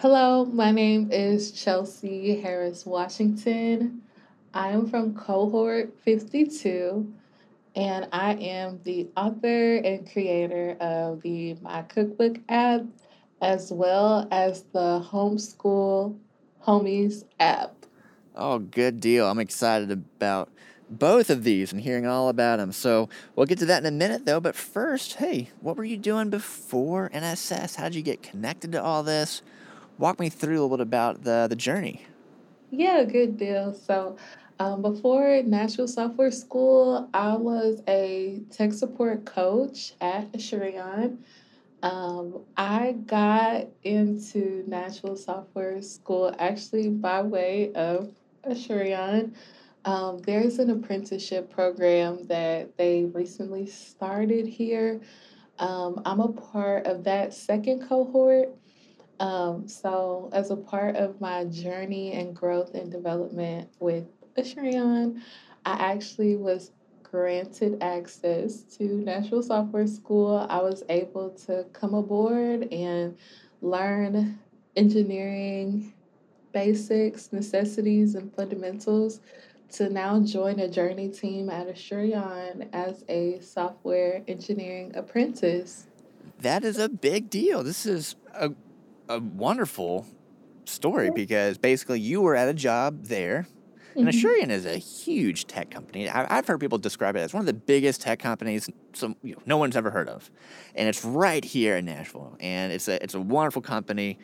Hello, my name is Chelsea Harris Washington. I am from cohort 52, and I am the author and creator of the My Cookbook app, as well as the Homeschool Homies app. Oh, good deal. I'm excited about both of these and hearing all about them. So we'll get to that in a minute, though. But first, hey, what were you doing before NSS? How did you get connected to all this? Walk me through a little bit about the, the journey. Yeah, good deal. So, um, before Nashville Software School, I was a tech support coach at Asurion. Um, I got into Nashville Software School actually by way of Asurion. Um, there's an apprenticeship program that they recently started here. Um, I'm a part of that second cohort. Um, so, as a part of my journey and growth and development with Asurion, I actually was granted access to Nashville Software School. I was able to come aboard and learn engineering basics, necessities, and fundamentals to now join a journey team at Asurion as a software engineering apprentice. That is a big deal. This is a, a wonderful story because basically you were at a job there. And Mhm. Asurion is a huge tech company. I- I've heard people describe it as one of the biggest tech companies some you know, no one's ever heard of, and it's right here in Nashville. And it's a it's a wonderful company.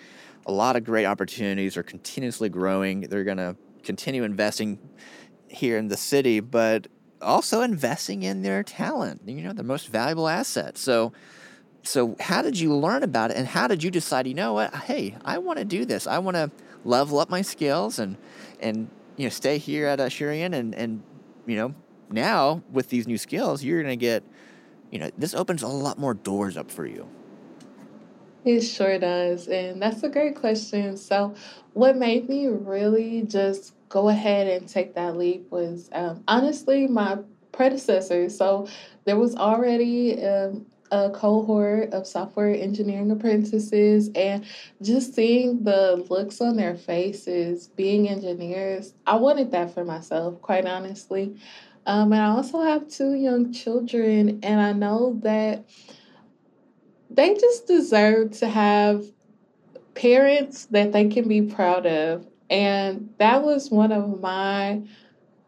A lot of great opportunities are continuously growing. They're gonna continue investing here in the city, but also investing in their talent. You know, their most valuable asset. So so how did you learn about it and how did you decide you know what hey i want to do this i want to level up my skills and and you know stay here at Asurion and and you know now with these new skills you're going to get you know this opens a lot more doors up for you It sure does. And that's a great question. So, what made me really just go ahead and take that leap was um, honestly my predecessor. So, there was already um, a cohort of software engineering apprentices, and just seeing the looks on their faces being engineers, I wanted that for myself, quite honestly. Um, and I also have two young children, and I know that they just deserve to have parents that they can be proud of. And that was one of my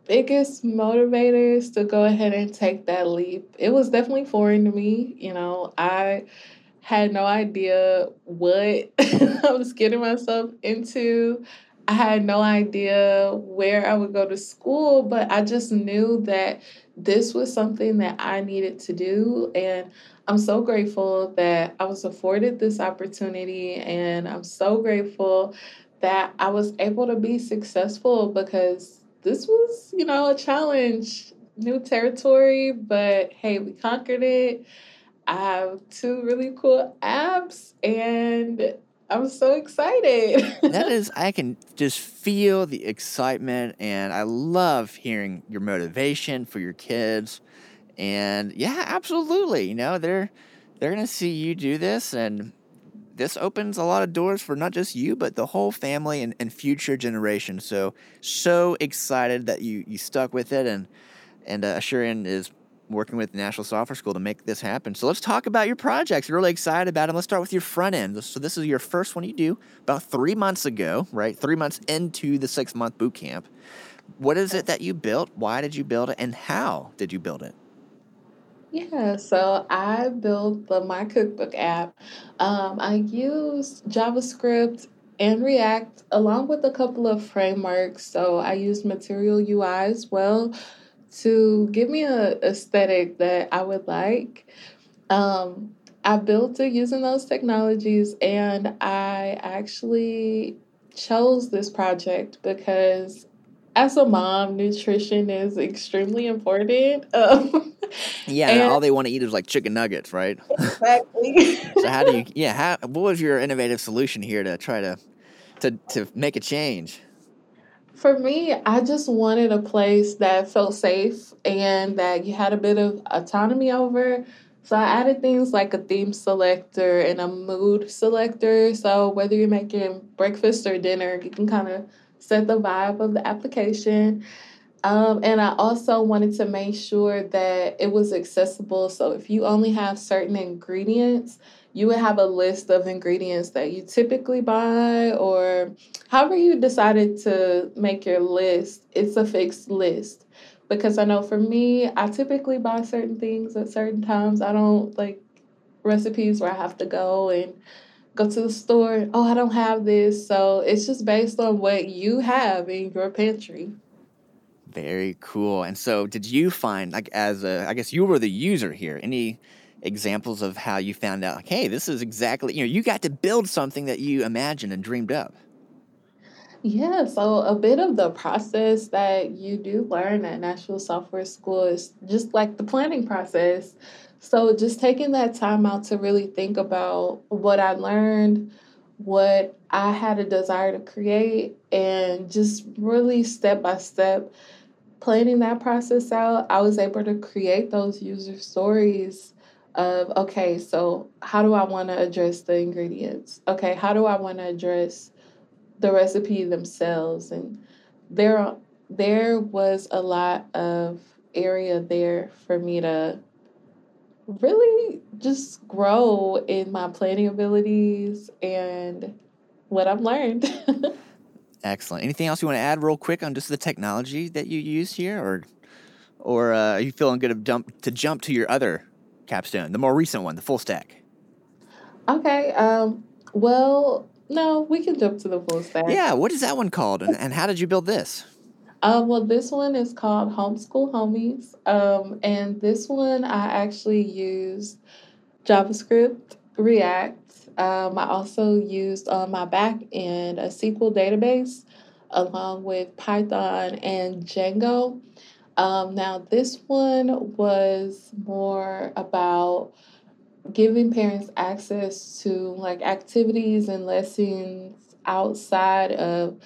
biggest motivators to go ahead and take that leap. It was definitely foreign to me. You know, I had no idea what I was getting myself into. I had no idea where I would go to school, but I just knew that this was something that I needed to do. And I'm so grateful that I was afforded this opportunity. And I'm so grateful that I was able to be successful because this was, you know, a challenge, new territory, but hey, we conquered it. I have two really cool apps and I'm so excited. that is i can just feel the excitement and i love hearing your motivation for your kids and yeah absolutely you know they're they're gonna see you do this and this opens a lot of doors for not just you but the whole family and, and future generations so so excited that you you stuck with it and and uh, is working with Nashville Software School to make this happen. So let's talk about your projects. You're really excited about them. Let's start with your front end. So this is your first one you do about three months ago, right? Three months into the six month boot camp. What is it that you built? Why did you build it? And how did you build it? Yeah, so I built the My Cookbook app. Um, I used JavaScript and React along with a couple of frameworks. So I used Material UI as well to give me a aesthetic that I would like. Um, I built it using those technologies, and I actually chose this project because as a mom, nutrition is extremely important. Um, Yeah, and all they want to eat is like chicken nuggets, right? exactly. so how do you? Yeah, how, what was your innovative solution here to try to to to make a change? For me, I just wanted a place that felt safe and that you had a bit of autonomy over. So I added things like a theme selector and a mood selector. So whether you're making breakfast or dinner, you can kind of set the vibe of the application. Um, and I also wanted to make sure that it was accessible. So if you only have certain ingredients, you would have a list of ingredients that you typically buy, or however you decided to make your list, it's a fixed list. Because I know for me, I typically buy certain things at certain times. I don't like recipes where I have to go and go to the store. Oh, I don't have this. So it's just based on what you have in your pantry. Very cool. And so, did you find, like, as a, I guess you were the user here, any examples of how you found out, like, hey, this is exactly, you know, you got to build something that you imagined and dreamed up? Yeah, so a bit of the process that you do learn at Nashville Software School is just like the planning process. So just taking that time out to really think about what I learned, what I had a desire to create, and just really step by step planning that process out, I was able to create those user stories of okay, so how do I want to address the ingredients? Okay, how do I want to address the recipe themselves? And there there was a lot of area there for me to really just grow in my planning abilities and what I've learned. Excellent. Anything else you want to add, real quick, on just the technology that you use here, or or uh, are you feeling good to jump to jump to your other capstone, the more recent one, the full stack? Okay. Um. Well, no, we can jump to the full stack. Yeah. What is that one called, and, and how did you build this? Uh, well, this one is called Homeschool Homies, um, and this one I actually used JavaScript, React, um, I also used on my back end a SQL database along with Python and Django. Um, now, this one was more about giving parents access to like activities and lessons outside of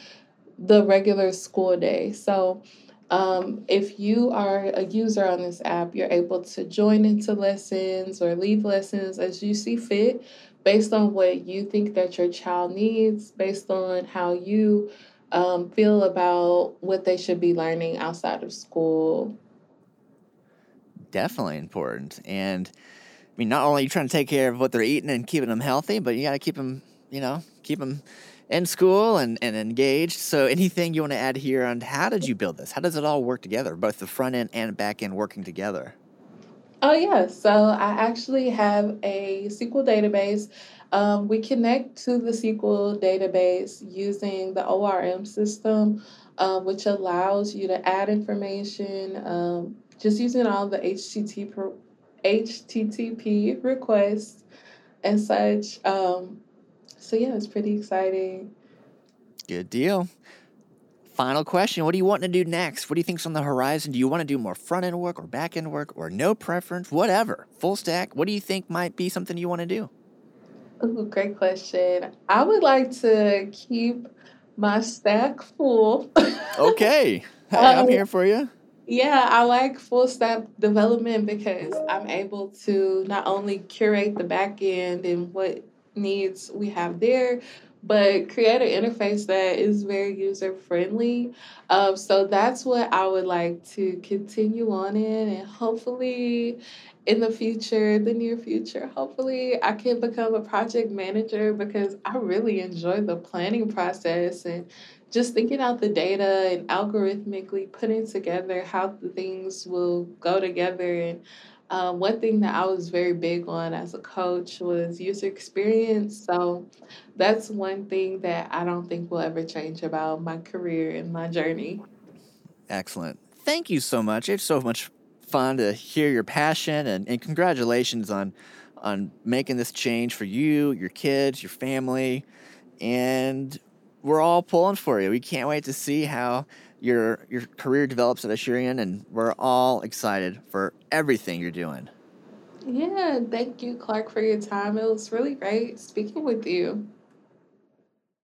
the regular school day. So, um, if you are a user on this app, you're able to join into lessons or leave lessons as you see fit based on what you think that your child needs, based on how you um, feel about what they should be learning outside of school. Definitely important. And I mean, not only are you trying to take care of what they're eating and keeping them healthy, but you got to keep them, you know, keep them in school and, and engaged. So, anything you want to add here on how did you build this? How does it all work together, both the front end and back end working together? Oh, yeah. So I actually have a SQL database. Um, we connect to the SQL database using the ORM system, uh, which allows you to add information um, just using all the HTTP, HTTP requests and such. Um, so, yeah, it's pretty exciting. Good deal. Final question What do you want to do next? What do you think's on the horizon? Do you want to do more front end work or back end work or no preference? Whatever. Full stack. What do you think might be something you want to do? Ooh, great question. I would like to keep my stack full. okay. Hey, I'm here for you. Yeah, I like full stack development because I'm able to not only curate the back end and what needs we have there, but create an interface that is very user friendly. Um, so that's what I would like to continue on in, and hopefully, in the future, the near future, hopefully, I can become a project manager because I really enjoy the planning process and just thinking out the data and algorithmically putting together how the things will go together and um, one thing that I was very big on as a coach was user experience. So that's one thing that I don't think will ever change about my career and my journey. Excellent. Thank you so much. It's so much fun to hear your passion and, and congratulations on on making this change for you, your kids, your family, and we're all pulling for you. We can't wait to see how your your career develops at Asurion, and we're all excited for everything you're doing. Yeah, thank you, Clark, for your time. It was really great speaking with you.